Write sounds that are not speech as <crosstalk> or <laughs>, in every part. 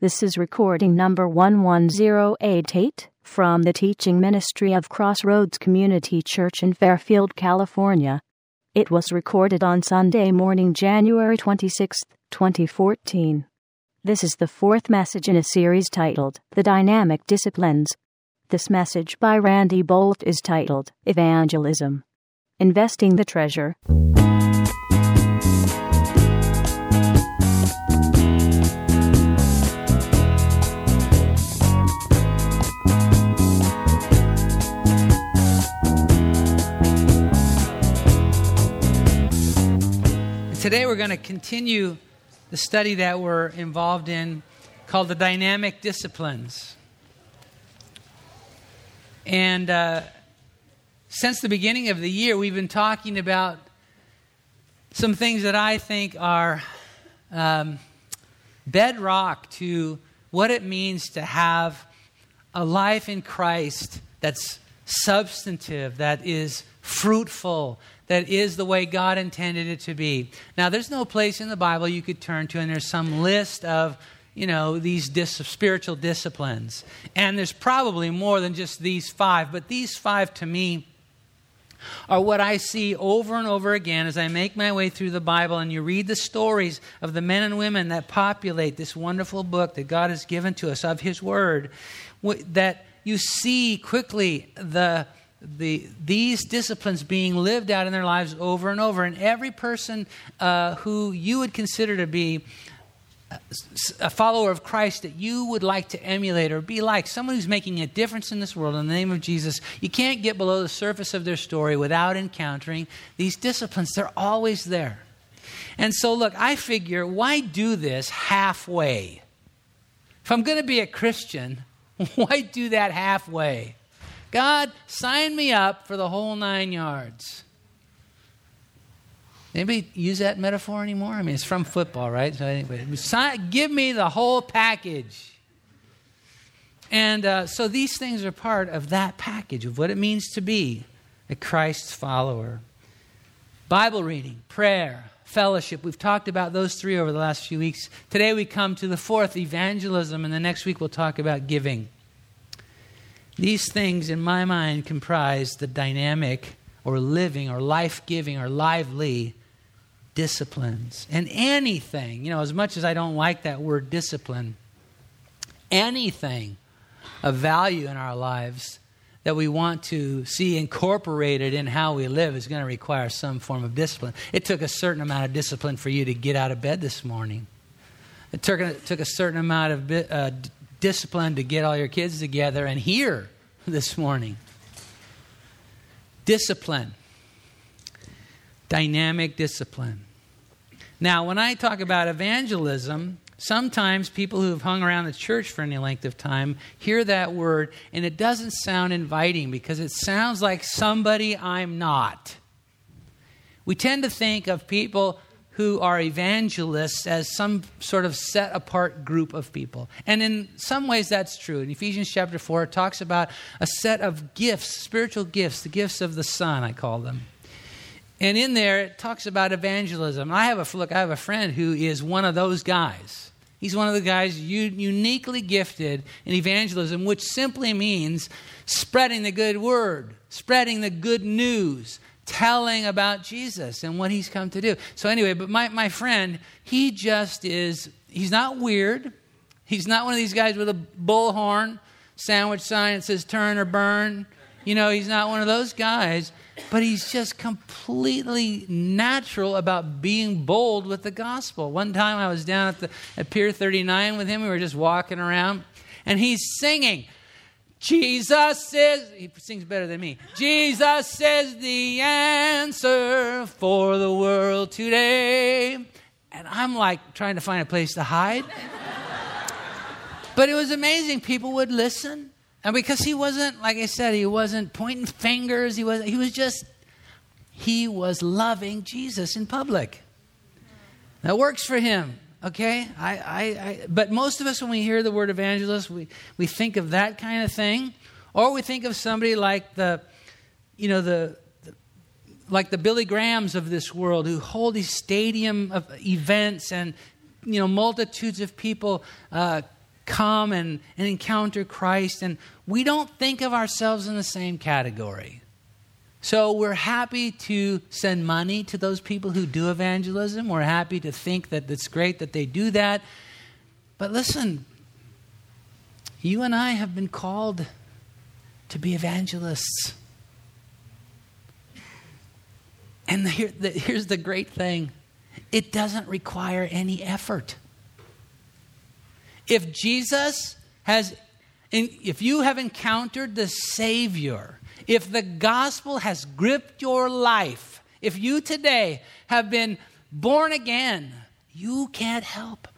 This is recording number 11088 from the teaching ministry of Crossroads Community Church in Fairfield, California. It was recorded on Sunday morning, January 26, 2014. This is the fourth message in a series titled The Dynamic Disciplines. This message by Randy Boldt is titled Evangelism Investing the Treasure. Today we're going to continue the study that we're involved in called the Dynamic Disciplines. And uh, since the beginning of the year, we've been talking about some things that I think are um, bedrock to what it means to have a life in Christ that's substantive, that is fruitful, that is the way God intended it to be. Now, there's no place in the Bible you could turn to, and there's some list of you know these dis- spiritual disciplines and there's probably more than just these five but these five to me are what I see over and over again as I make my way through the Bible and you read the stories of the men and women that populate this wonderful book that God has given to us of His Word, that you see quickly the the, these disciplines being lived out in their lives over and over. And every person uh, who you would consider to be a follower of Christ that you would like to emulate or be like, someone who's making a difference in this world in the name of Jesus, you can't get below the surface of their story without encountering these disciplines. They're always there. And so, look, I figure why do this halfway? If I'm going to be a Christian, <laughs> why do that halfway? God, sign me up for the whole nine yards. Anybody use that metaphor anymore? I mean, it's from football, right? So anyway, sign, give me the whole package. And uh, so these things are part of that package of what it means to be a Christ follower. Bible reading, prayer, fellowship. We've talked about those three over the last few weeks. Today we come to the fourth, evangelism, and the next week we'll talk about giving. These things, in my mind, comprise the dynamic or living or life giving or lively disciplines. And anything, you know, as much as I don't like that word discipline, anything of value in our lives that we want to see incorporated in how we live is going to require some form of discipline. It took a certain amount of discipline for you to get out of bed this morning. It took, it took a certain amount of uh, discipline to get all your kids together and here this morning. Discipline, dynamic discipline. Now, when I talk about evangelism, sometimes people who have hung around the church for any length of time hear that word and it doesn't sound inviting because it sounds like somebody I'm not. We tend to think of people who are evangelists as some sort of set apart group of people. And in some ways, that's true. In Ephesians chapter 4, it talks about a set of gifts, spiritual gifts, the gifts of the Son, I call them. And in there, it talks about evangelism. I have a look. I have a friend who is one of those guys. He's one of the guys uniquely gifted in evangelism, which simply means spreading the good word, spreading the good news, telling about Jesus and what he's come to do. So, anyway, but my, my friend, he just is, he's not weird. He's not one of these guys with a bullhorn sandwich sign that says turn or burn. You know, he's not one of those guys, but he's just completely natural about being bold with the gospel. One time I was down at, the, at Pier 39 with him. We were just walking around, and he's singing. Jesus is, he sings better than me. Jesus is the answer for the world today. And I'm like trying to find a place to hide. but it was amazing. People would listen. And because he wasn't, like I said, he wasn't pointing fingers, he was, he was just, he was loving Jesus in public. That works for him. Okay? I, I, I, but most of us, when we hear the word evangelist, we, we think of that kind of thing. Or we think of somebody like the, you know, the, the like the Billy Grahams of this world who hold these stadium of events and, you know, multitudes of people uh, come and, and encounter Christ, and we don't think of ourselves in the same category. So we're happy to send money to those people who do evangelism. We're happy to think that it's great that they do that. But listen, you and I have been called to be evangelists. And here, the, here's the great thing it doesn't require any effort. If Jesus has, if you have encountered the Savior, if the gospel has gripped your life, if you today have been born again, you can't help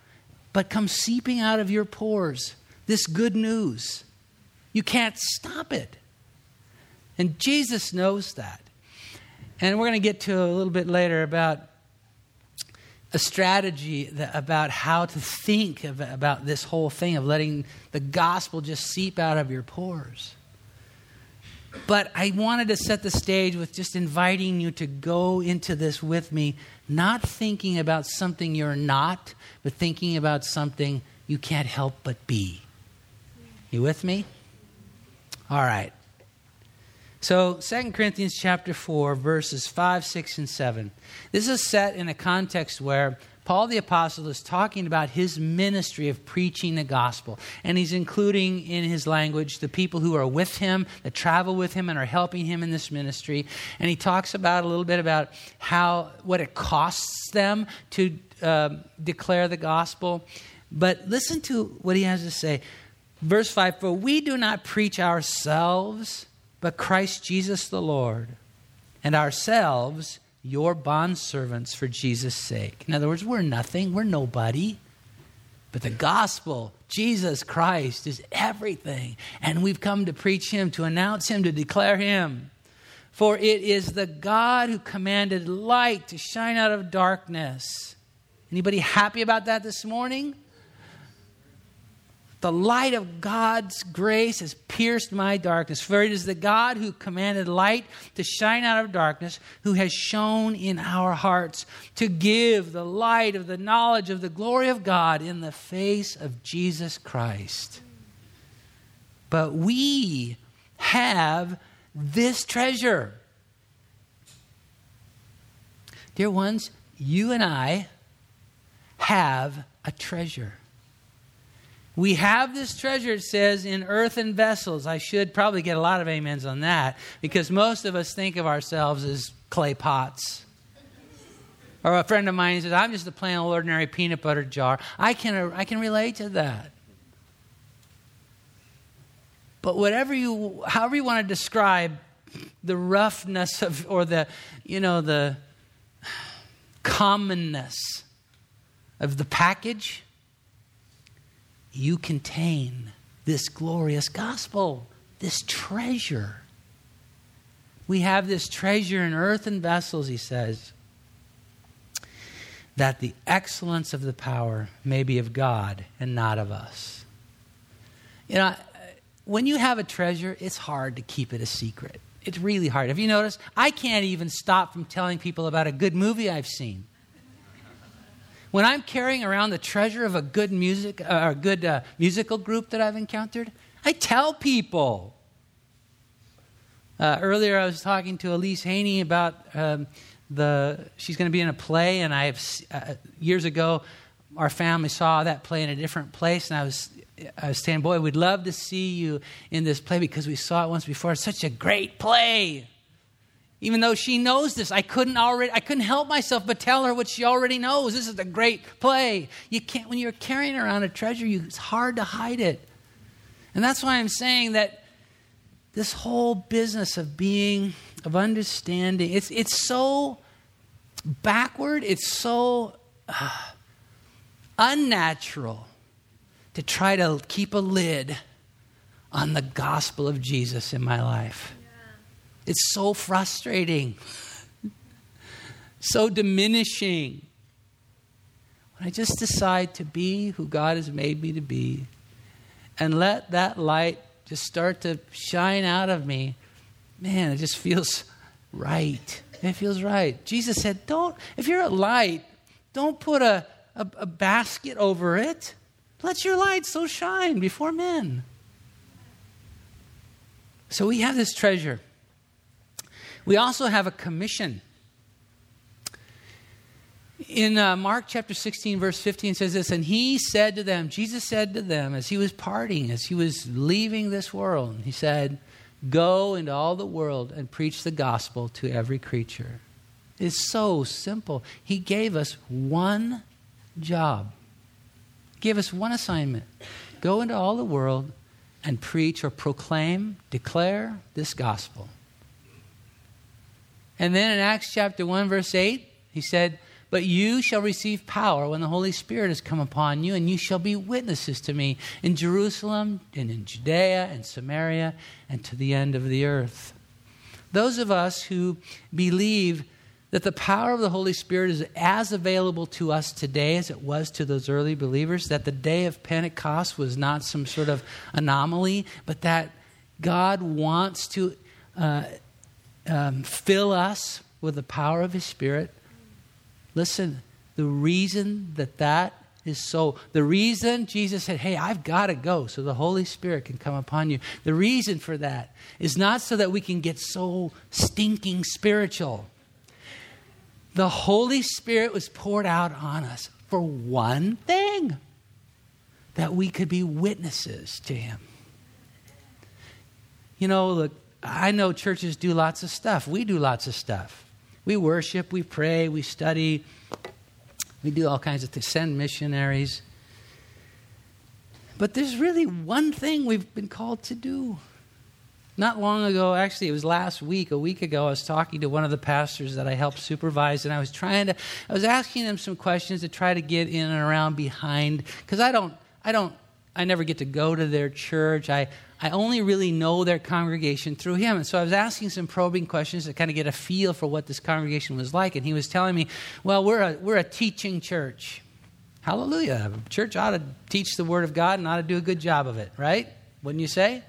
but come seeping out of your pores this good news. You can't stop it. And Jesus knows that. And we're going to get to a little bit later about a strategy that, about how to think of, about this whole thing of letting the gospel just seep out of your pores. But I wanted to set the stage with just inviting you to go into this with me, not thinking about something you're not, but thinking about something you can't help but be. You with me? All right. So, 2 Corinthians chapter 4, verses 5, 6, and 7. This is set in a context where Paul the Apostle is talking about his ministry of preaching the gospel. And he's including in his language the people who are with him, that travel with him, and are helping him in this ministry. And he talks about a little bit about how, what it costs them to uh, declare the gospel. But listen to what he has to say. Verse 5 For we do not preach ourselves but Christ Jesus the Lord, and ourselves your bondservants for Jesus' sake. In other words, we're nothing, we're nobody. But the gospel, Jesus Christ, is everything. And we've come to preach him, to announce him, to declare him. For it is the God who commanded light to shine out of darkness. Anybody happy about that this morning? The light of God's grace has pierced my darkness. For it is the God who commanded light to shine out of darkness, who has shone in our hearts to give the light of the knowledge of the glory of God in the face of Jesus Christ. But we have this treasure. Dear ones, you and I have a treasure. We have this treasure, it says, in earthen vessels. I should probably get a lot of amens on that because most of us think of ourselves as clay pots. Or a friend of mine says, I'm just a plain old ordinary peanut butter jar. I can, I can relate to that. But whatever you, however you want to describe the roughness of, or the, you know, the commonness of the package, you contain this glorious gospel, this treasure. We have this treasure in earthen vessels, he says, that the excellence of the power may be of God and not of us. You know, when you have a treasure, it's hard to keep it a secret. It's really hard. Have you noticed? I can't even stop from telling people about a good movie I've seen. When I'm carrying around the treasure of a good music, uh, a good uh, musical group that I've encountered, I tell people. Uh, earlier, I was talking to Elise Haney about um, the. She's going to be in a play, and I have uh, years ago, our family saw that play in a different place, and I was I was saying, boy, we'd love to see you in this play because we saw it once before. It's such a great play even though she knows this i couldn't already i couldn't help myself but tell her what she already knows. This is a great play. You can't when you're carrying around a treasure you, it's hard to hide it. And that's why i'm saying that this whole business of being of understanding it's it's so backward it's so uh, unnatural to try to keep a lid on the gospel of jesus in my life it's so frustrating, so diminishing. When I just decide to be who God has made me to be and let that light just start to shine out of me, man, it just feels right. It feels right. Jesus said, Don't, if you're a light, don't put a, a, a basket over it. Let your light so shine before men. So we have this treasure. We also have a commission. In uh, Mark chapter 16, verse 15 says this, and he said to them, Jesus said to them as he was parting, as he was leaving this world, he said, Go into all the world and preach the gospel to every creature. It's so simple. He gave us one job, he gave us one assignment go into all the world and preach or proclaim, declare this gospel. And then in Acts chapter 1, verse 8, he said, But you shall receive power when the Holy Spirit has come upon you, and you shall be witnesses to me in Jerusalem and in Judea and Samaria and to the end of the earth. Those of us who believe that the power of the Holy Spirit is as available to us today as it was to those early believers, that the day of Pentecost was not some sort of anomaly, but that God wants to uh, um, fill us with the power of His Spirit. Listen, the reason that that is so, the reason Jesus said, Hey, I've got to go so the Holy Spirit can come upon you, the reason for that is not so that we can get so stinking spiritual the Holy Spirit was poured out on us for one thing that we could be witnesses to Him. You know, look, I know churches do lots of stuff. We do lots of stuff. We worship, we pray, we study, we do all kinds of things, send missionaries. But there's really one thing we've been called to do. Not long ago, actually, it was last week, a week ago, I was talking to one of the pastors that I helped supervise, and I was trying to, I was asking them some questions to try to get in and around behind, because I don't, I don't, I never get to go to their church. I, I only really know their congregation through him. And so I was asking some probing questions to kind of get a feel for what this congregation was like. And he was telling me, well, we're a, we're a teaching church. Hallelujah. A church ought to teach the Word of God and ought to do a good job of it, right? Wouldn't you say?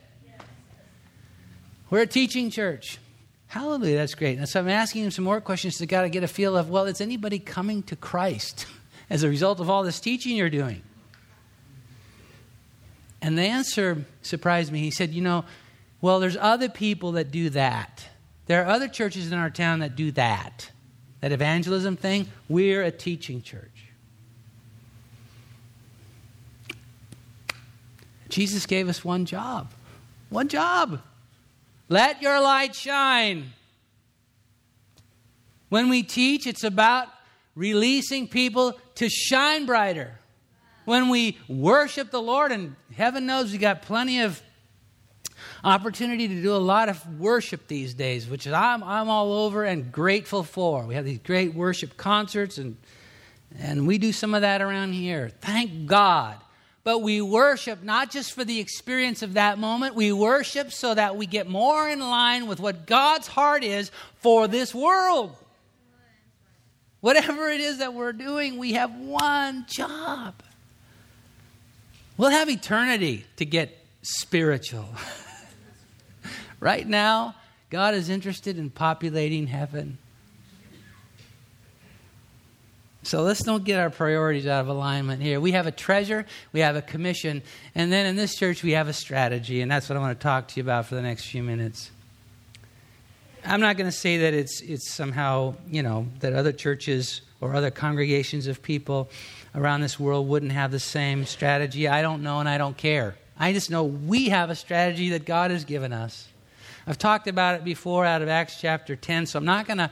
We're a teaching church. Hallelujah, that's great. And so I'm asking him some more questions to got to get a feel of, well, is anybody coming to Christ <laughs> as a result of all this teaching you're doing? And the answer surprised me. He said, you know, well, there's other people that do that. There are other churches in our town that do that. That evangelism thing, we're a teaching church. Jesus gave us one job. One job. Let your light shine. When we teach, it's about releasing people to shine brighter. When we worship the Lord, and heaven knows we got plenty of opportunity to do a lot of worship these days, which I'm, I'm all over and grateful for. We have these great worship concerts, and, and we do some of that around here. Thank God but we worship not just for the experience of that moment, we worship so that we get more in line with what God's heart is for this world. Whatever it is that we're doing, we have one job. We'll have eternity to get spiritual. <laughs> right now, God is interested in populating heaven. So let's don't get our priorities out of alignment here. We have a treasure, we have a commission, and then in this church we have a strategy, and that's what I want to talk to you about for the next few minutes. I'm not going to say that it's it's somehow, you know, that other churches or other congregations of people around this world wouldn't have the same strategy. I don't know and I don't care. I just know we have a strategy that God has given us. I've talked about it before out of Acts chapter 10, so I'm not going to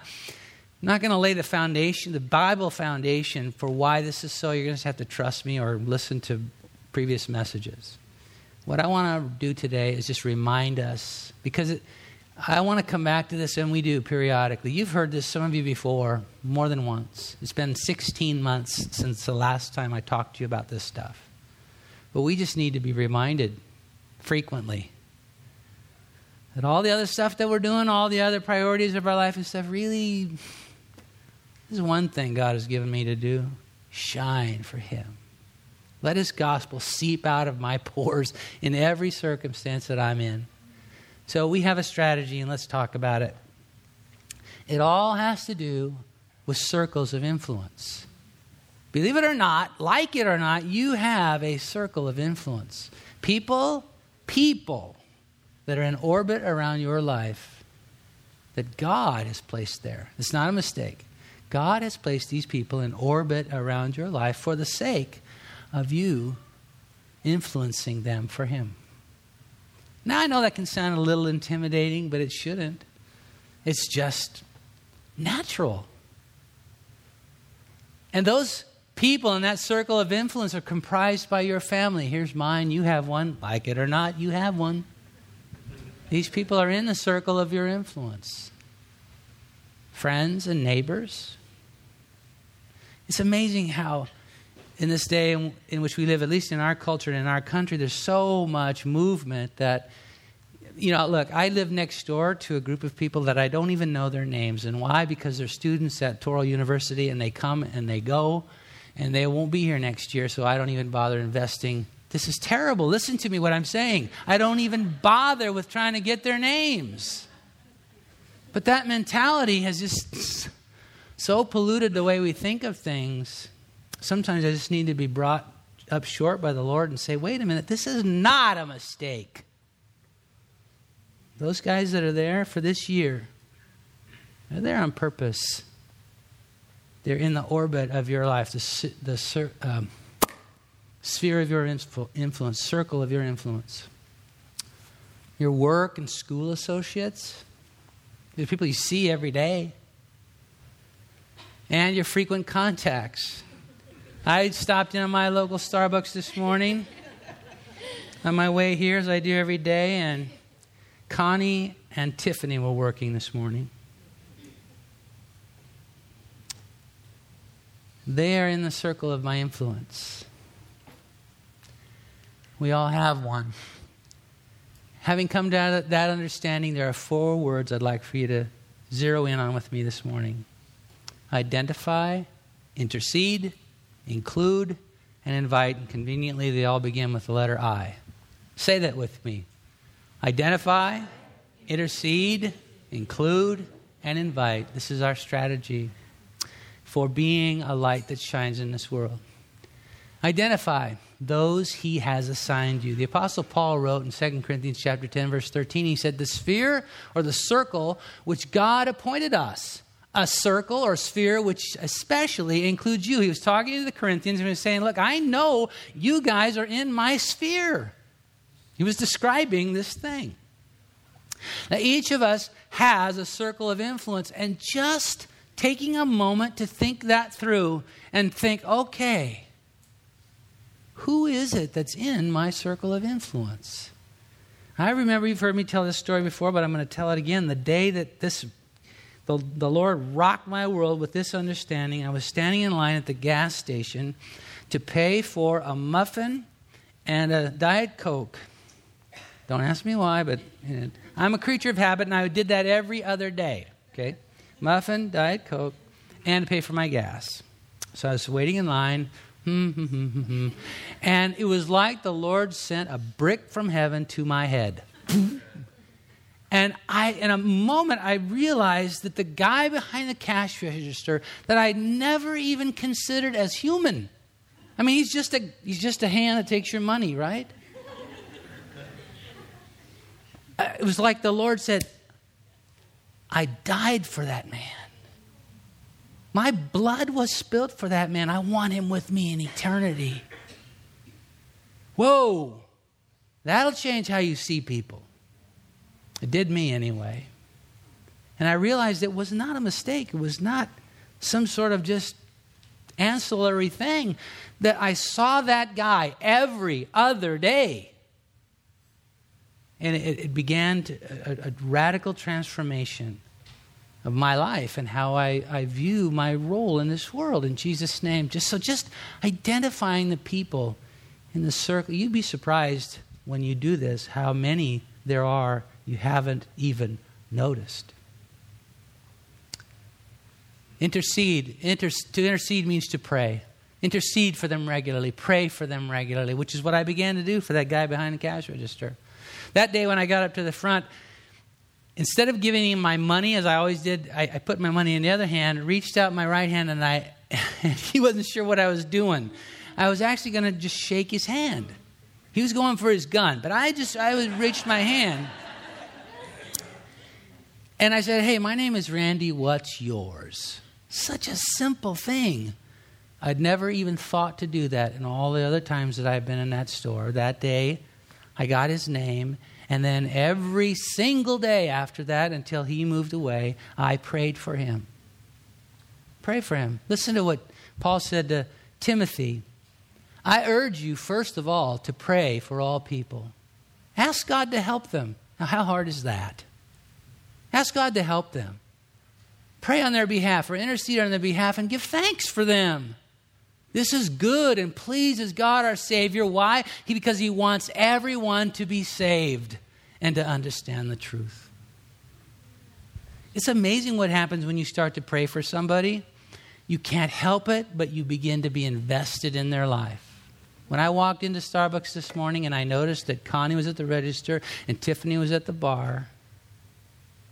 not going to lay the foundation, the Bible foundation for why this is so. You're going to have to trust me or listen to previous messages. What I want to do today is just remind us, because it, I want to come back to this, and we do periodically. You've heard this, some of you before, more than once. It's been 16 months since the last time I talked to you about this stuff. But we just need to be reminded frequently that all the other stuff that we're doing, all the other priorities of our life and stuff, really this is one thing God has given me to do shine for Him. Let His gospel seep out of my <laughs> pores in every circumstance that I'm in. So we have a strategy, and let's talk about it. It all has to do with circles of influence. believe it or not, like it or not, you have a circle of influence. People, people that are in orbit around your life that God has placed there. It's not a mistake. God has placed these people in orbit around your life for the sake of you influencing them for Him. Now, I know that can sound a little intimidating, but it shouldn't. It's just natural. And those people in that circle of influence are comprised by your family. Here's mine, you have one. Like it or not, you have one. These people are in the circle of your influence. Friends and neighbors. It's amazing how in this day in, in, which we live, at least in our culture and in our country, there's so much movement that, you know, look, I live next door to a group of people that I don't even know their names. And why? Because they're students at Touro University and they come and they go and they won't be here next year, so I don't even bother investing. This is terrible. Listen to me what I'm saying. I don't even bother with trying to get their names. But that mentality has just so polluted the way we think of things Sometimes I just need to be brought up short by the Lord and say, wait a minute, this is not a mistake. Those guys that are there for this year, they're there on purpose. They're in the orbit of your life, the, the um, sphere of your influence, circle of your influence. Your work and school associates, the people you see every day, and your frequent contacts I stopped in at my local Starbucks this morning on my way here, as I do every day, and Connie and Tiffany were working this morning. They are in the circle of my influence. We all have one. Having come to that understanding, there are four words I'd like for you to zero in on with me this morning identify, intercede, include, and invite, and conveniently they all begin with the letter I. Say that with me identify, intercede, include, and invite. This is our strategy for being a light that shines in this world. Identify those he has assigned you. The apostle Paul wrote in 2 Corinthians chapter 10 verse 13 he said the sphere or the circle which God appointed us a circle or sphere, which especially includes you. He was talking to the Corinthians and he was saying, Look, I know you guys are in my sphere. He was describing this thing. Now, each of us has a circle of influence, and just taking a moment to think that through and think, okay, who is it that's in my circle of influence? I remember you've heard me tell this story before, but I'm going to tell it again. The day that this the, the Lord rocked my world with this understanding. I was standing in line at the gas station to pay for a muffin and a Diet Coke. Don't ask me why, but I'm a creature of habit, and I did that every other day. Okay? Muffin, Diet Coke, and pay for my gas. So I was waiting in line. Hmm, hmm, hmm, and it was like the Lord sent a brick from heaven to my head. And I, in a moment, I realized that the guy behind the cash register that I never even considered as human. I mean, he's just a, he's just a hand that takes your money, right? Uh, it was like the Lord said, I died for that man. My blood was spilled for that man. I want him with me in eternity. Whoa, that'll change how you see people. It did me anyway. And I realized it was not a mistake. It was not some sort of just ancillary thing. That I saw that guy every other day. And it, it began to, a, a, radical transformation of my life and how I, I view my role in this world in Jesus' name. Just so just identifying the people in the circle. You'd be surprised when you do this how many there are you haven't even noticed. Intercede. Inter- to intercede means to pray. Intercede for them regularly. Pray for them regularly, which is what I began to do for that guy behind the cash register. That day when I got up to the front, instead of giving him my money as I always did, I, I put my money in the other hand, reached out my right hand, and I <laughs> and he wasn't sure what I was doing. I was actually going to just shake his hand. He was going for his gun, but I just I was reached my hand. And I said, "Hey, my name is Randy. What's yours?" Such a simple thing. I'd never even thought to do that in all the other times that I've been in that store. That day, I got his name, and then every single day after that until he moved away, I prayed for him. Pray for him. Listen to what Paul said to Timothy. I urge you, first of all, to pray for all people. Ask God to help them. Now, how hard is that? Ask God to help them. Pray on their behalf or intercede on their behalf and give thanks for them. This is good and pleases God our Savior. Why? He, because He wants everyone to be saved and to understand the truth. It's amazing what happens when you start to pray for somebody. You can't help it, but you begin to be invested in their life. When I walked into Starbucks this morning and I noticed that Connie was at the register and Tiffany was at the bar.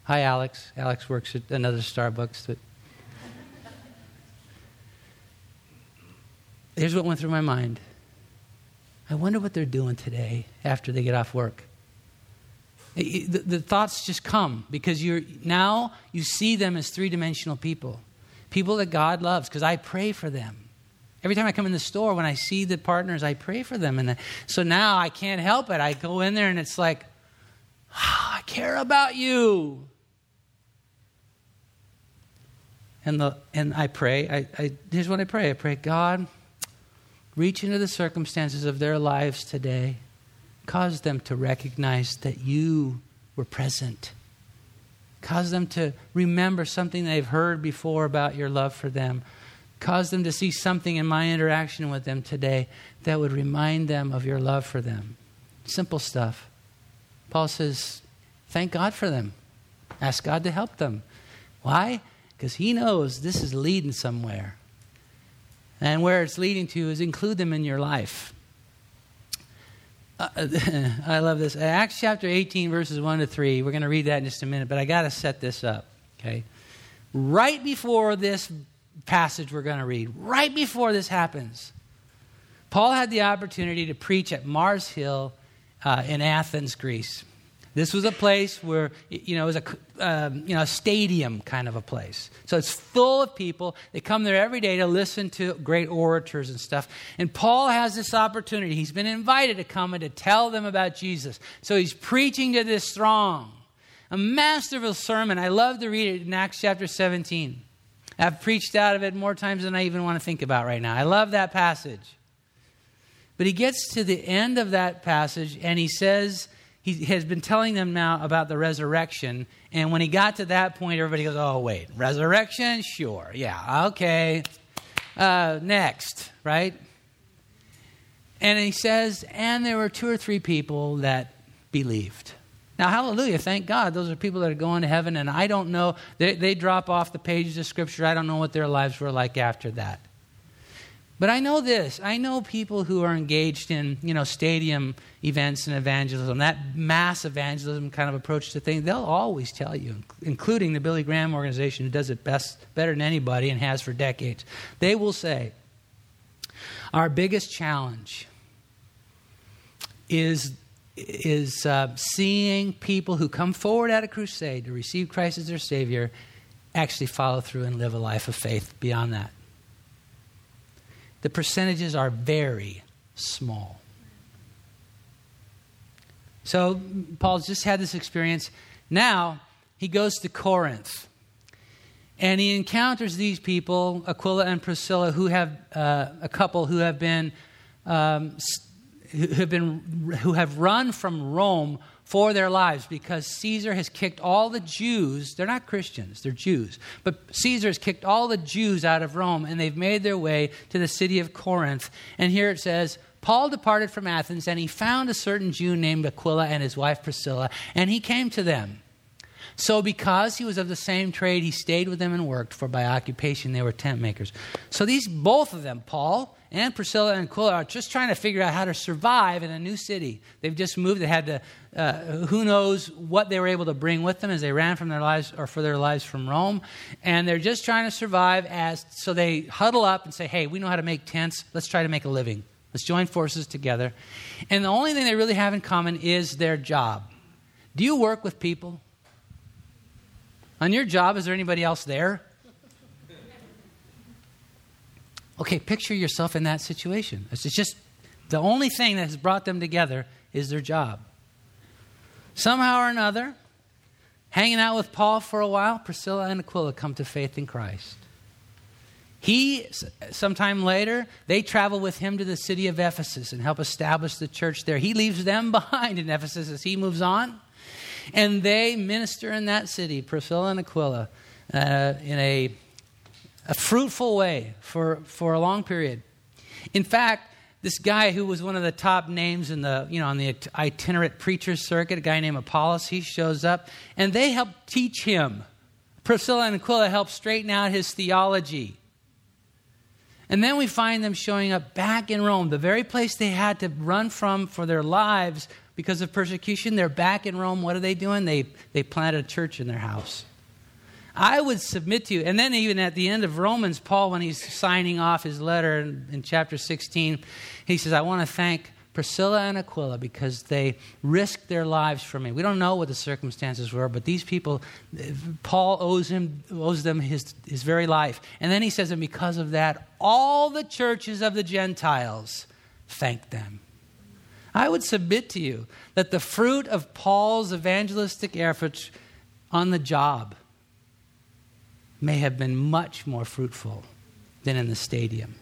Hi, Alex. Alex works at another Starbucks. But here's what went through my mind I wonder what they're doing today after they get off work. The, the thoughts just come because you're now you see them as three-dimensional people people that god loves because i pray for them every time i come in the store when i see the partners i pray for them and uh, so now i can't help it i go in there and it's like oh, i care about you and the and i pray I, I here's what i pray i pray god reach into the circumstances of their lives today Cause them to recognize that you were present. Cause them to remember something they've heard before about your love for them. Cause them to see something in my interaction with them today that would remind them of your love for them. Simple stuff. Paul says, thank God for them. Ask God to help them. Why? Because he knows this is leading somewhere. And where it's leading to is include them in your life. Uh, <laughs> I love this. Acts chapter 18, verses 1 to 3. We're going to read that in just a minute, but I got to set this up, okay? Right before this passage we're going to read, right before this happens, Paul had the opportunity to preach at Mars Hill uh, in Athens, Greece. This was a place where, you know, it was a, um, you know, a stadium kind of a place. So it's full of people. They come there every day to listen to great orators and stuff. And Paul has this opportunity. He's been invited to come and to tell them about Jesus. So he's preaching to this throng. A masterful sermon. I love to read it in Acts chapter 17. I've preached out of it more times than I even want to think about right now. I love that passage. But he gets to the end of that passage and he says, he has been telling them now about the resurrection. And when he got to that point, everybody goes, oh, wait, resurrection? Sure. Yeah, okay. Uh, next, right? And he says, and there were two or three people that believed. Now, hallelujah, thank God. Those are people that are going to heaven, and I don't know. They, they drop off the pages of Scripture. I don't know what their lives were like after that. But I know this. I know people who are engaged in, you know, stadium events and evangelism, that mass evangelism kind of approach to things. They'll always tell you, including the Billy Graham organization who does it best, better than anybody and has for decades. They will say, our biggest challenge is is uh, seeing people who come forward at a crusade to receive Christ as their Savior actually follow through and live a life of faith beyond that the percentages are very small. So Paul's just had this experience. Now he goes to Corinth. And he encounters these people, Aquila and Priscilla, who have uh, a couple who have been um, who have been who have run from Rome for their lives because Caesar has kicked all the Jews. They're not Christians, they're Jews. But Caesar has kicked all the Jews out of Rome and they've made their way to the city of Corinth. And here it says, Paul departed from Athens and he found a certain Jew named Aquila and his wife Priscilla, and he came to them. So, because he was of the same trade, he stayed with them and worked, for by occupation they were tent makers. So, these both of them, Paul and Priscilla and Aquila are just trying to figure out how to survive in a new city. They've just moved. They had to, uh, who knows what they were able to bring with them as they ran from their lives or for their lives from Rome. And they're just trying to survive as, so they huddle up and say, hey, we know how to make tents. Let's try to make a living. Let's join forces together. And the only thing they really have in common is their job. Do you work with people? On your job, is there anybody else there? Okay, picture yourself in that situation. It's just the only thing that has brought them together is their job. Somehow or another, hanging out with Paul for a while, Priscilla and Aquila come to faith in Christ. He, sometime later, they travel with him to the city of Ephesus and help establish the church there. He leaves them <laughs> behind in Ephesus as he moves on. And they minister in that city, Priscilla and Aquila, uh, in a a fruitful way for, for a long period. In fact, this guy who was one of the top names in the, you know, on the itinerant preacher circuit, a guy named Apollos, he shows up, and they help teach him. Priscilla and Aquila help straighten out his theology. And then we find them showing up back in Rome, the very place they had to run from for their lives because of persecution. They're back in Rome. What are they doing? They, they planted a church in their house. I would submit to you. And then, even at the end of Romans, Paul, when he's signing off his letter in, in chapter 16, he says, I want to thank Priscilla and Aquila because they risked their lives for me. We don't know what the circumstances were, but these people, Paul owes, him, owes them his, his very life. And then he says, and because of that, all the churches of the Gentiles thank them. I would submit to you that the fruit of Paul's evangelistic efforts on the job may have been much more fruitful than in the stadium.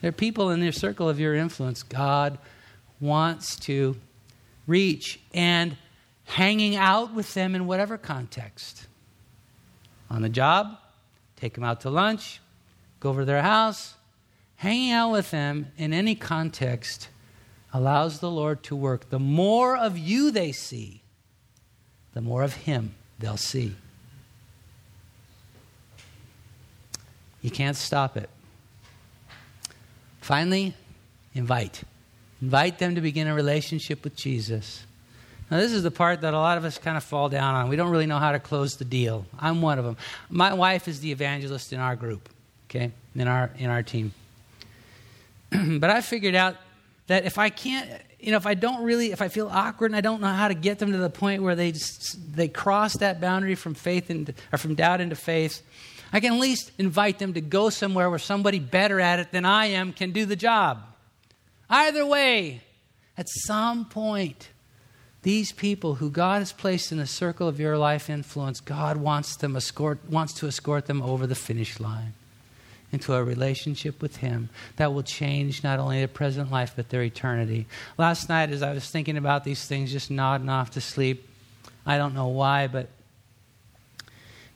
There are people in the circle of your influence God wants to reach and hanging out with them in whatever context. On the job, take them out to lunch, go over to their house. Hanging out with them in any context allows the Lord to work. The more of you they see, the more of Him they'll see. You can't stop it. Finally, invite. Invite them to begin a relationship with Jesus. Now, this is the part that a lot of us kind of fall down on. We don't really know how to close the deal. I'm one of them. My wife is the evangelist in our group, okay, in our, in our team. <clears throat> but I figured out that if I can't, you know, if I don't really, if I feel awkward and I don't know how to get them to the point where they just, they cross that boundary from faith into, or from doubt into faith, I can at least invite them to go somewhere where somebody better at it than I am can do the job. Either way, at some point, these people who God has placed in the circle of your life influence, God wants, them escort, wants to escort them over the finish line into a relationship with Him that will change not only their present life, but their eternity. Last night, as I was thinking about these things, just nodding off to sleep, I don't know why, but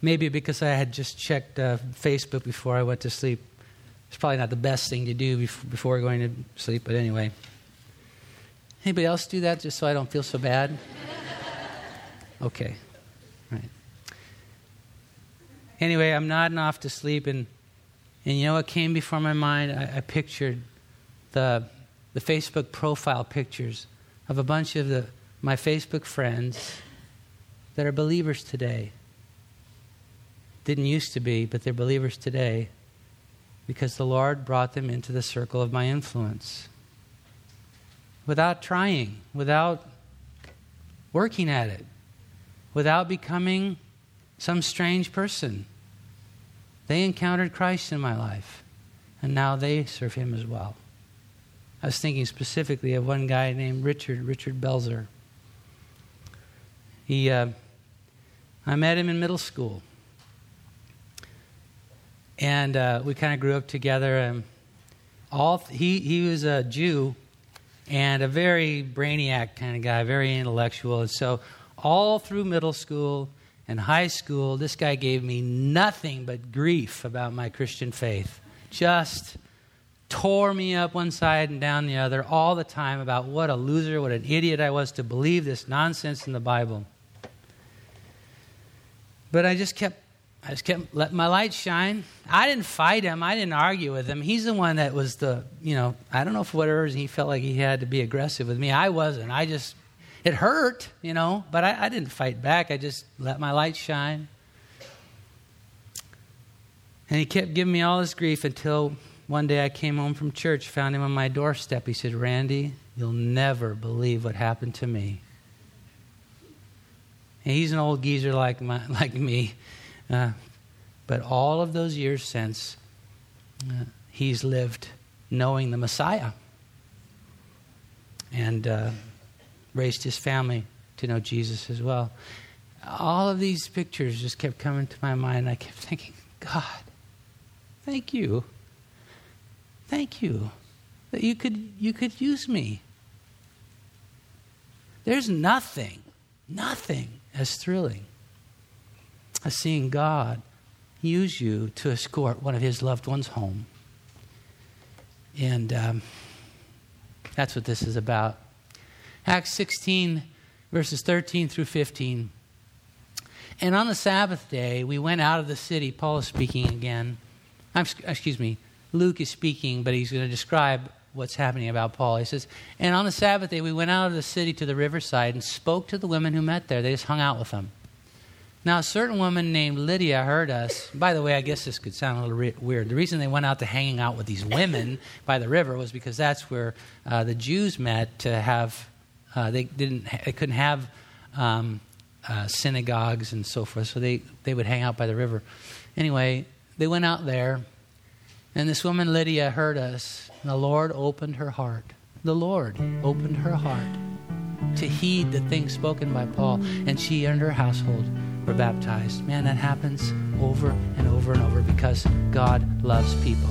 Maybe because I had just checked uh, Facebook before I went to sleep. It's probably not the best thing to do before going to sleep, but anyway. Anybody else do that just so I don't feel so bad? Okay. Right. Anyway, I'm nodding off to sleep, and, and you know what came before my mind? I, I pictured the, the Facebook profile pictures of a bunch of the, my Facebook friends that are believers today didn't used to be, but they're believers today because the Lord brought them into the circle of my influence. Without trying, without working at it, without becoming some strange person. They encountered Christ in my life, and now they serve Him as well. I was thinking specifically of one guy named Richard, Richard Belzer. He, uh, I met him in middle school and uh, we kind of grew up together. And all he he was a Jew and a very brainiac kind of guy, very intellectual. And so all through middle school and high school, this guy gave me nothing but grief about my Christian faith. Just tore me up one side and down the other all the time about what a loser, what an idiot I was to believe this nonsense in the Bible. But I just kept I just kept letting my light shine. I didn't fight him. I didn't argue with him. He's the one that was the, you know, I don't know for whatever reason he felt like he had to be aggressive with me. I wasn't. I just, it hurt, you know, but I, I didn't fight back. I just let my light shine. And he kept giving me all this grief until one day I came home from church, found him on my doorstep. He said, Randy, you'll never believe what happened to me. And he's an old geezer like, my, <laughs> like me. Uh, but all of those years since, uh, he's lived knowing the Messiah and uh, raised his family to know Jesus as well. All of these pictures just kept coming to my mind. I kept <laughs> thinking, God, thank you. Thank you that you could, you could use me. There's nothing, nothing as thrilling as seeing God use you to escort one of his loved ones home. And um, that's what this is about. Acts 16, verses 13 through 15. And on the Sabbath day, we went out of the city. Paul is speaking again. I'm, excuse me, Luke is speaking, but he's going to describe what's happening about Paul. He says, And on the Sabbath day, we went out of the city to the riverside and spoke to the women who met there. They just hung out with them. Now, a certain woman named Lydia heard us. By the way, I guess this could sound a little re- weird. The reason they went out to hanging out with these women <laughs> by the river was because that's where uh, the Jews met to have. Uh, they didn't. They couldn't have um, uh, synagogues and so forth, so they they would hang out by the river. Anyway, they went out there, and this woman Lydia heard us. And the Lord opened her heart. The Lord opened her heart to heed the things spoken by Paul, and she and her household were baptized. Man, that happens over and over and over because God loves people.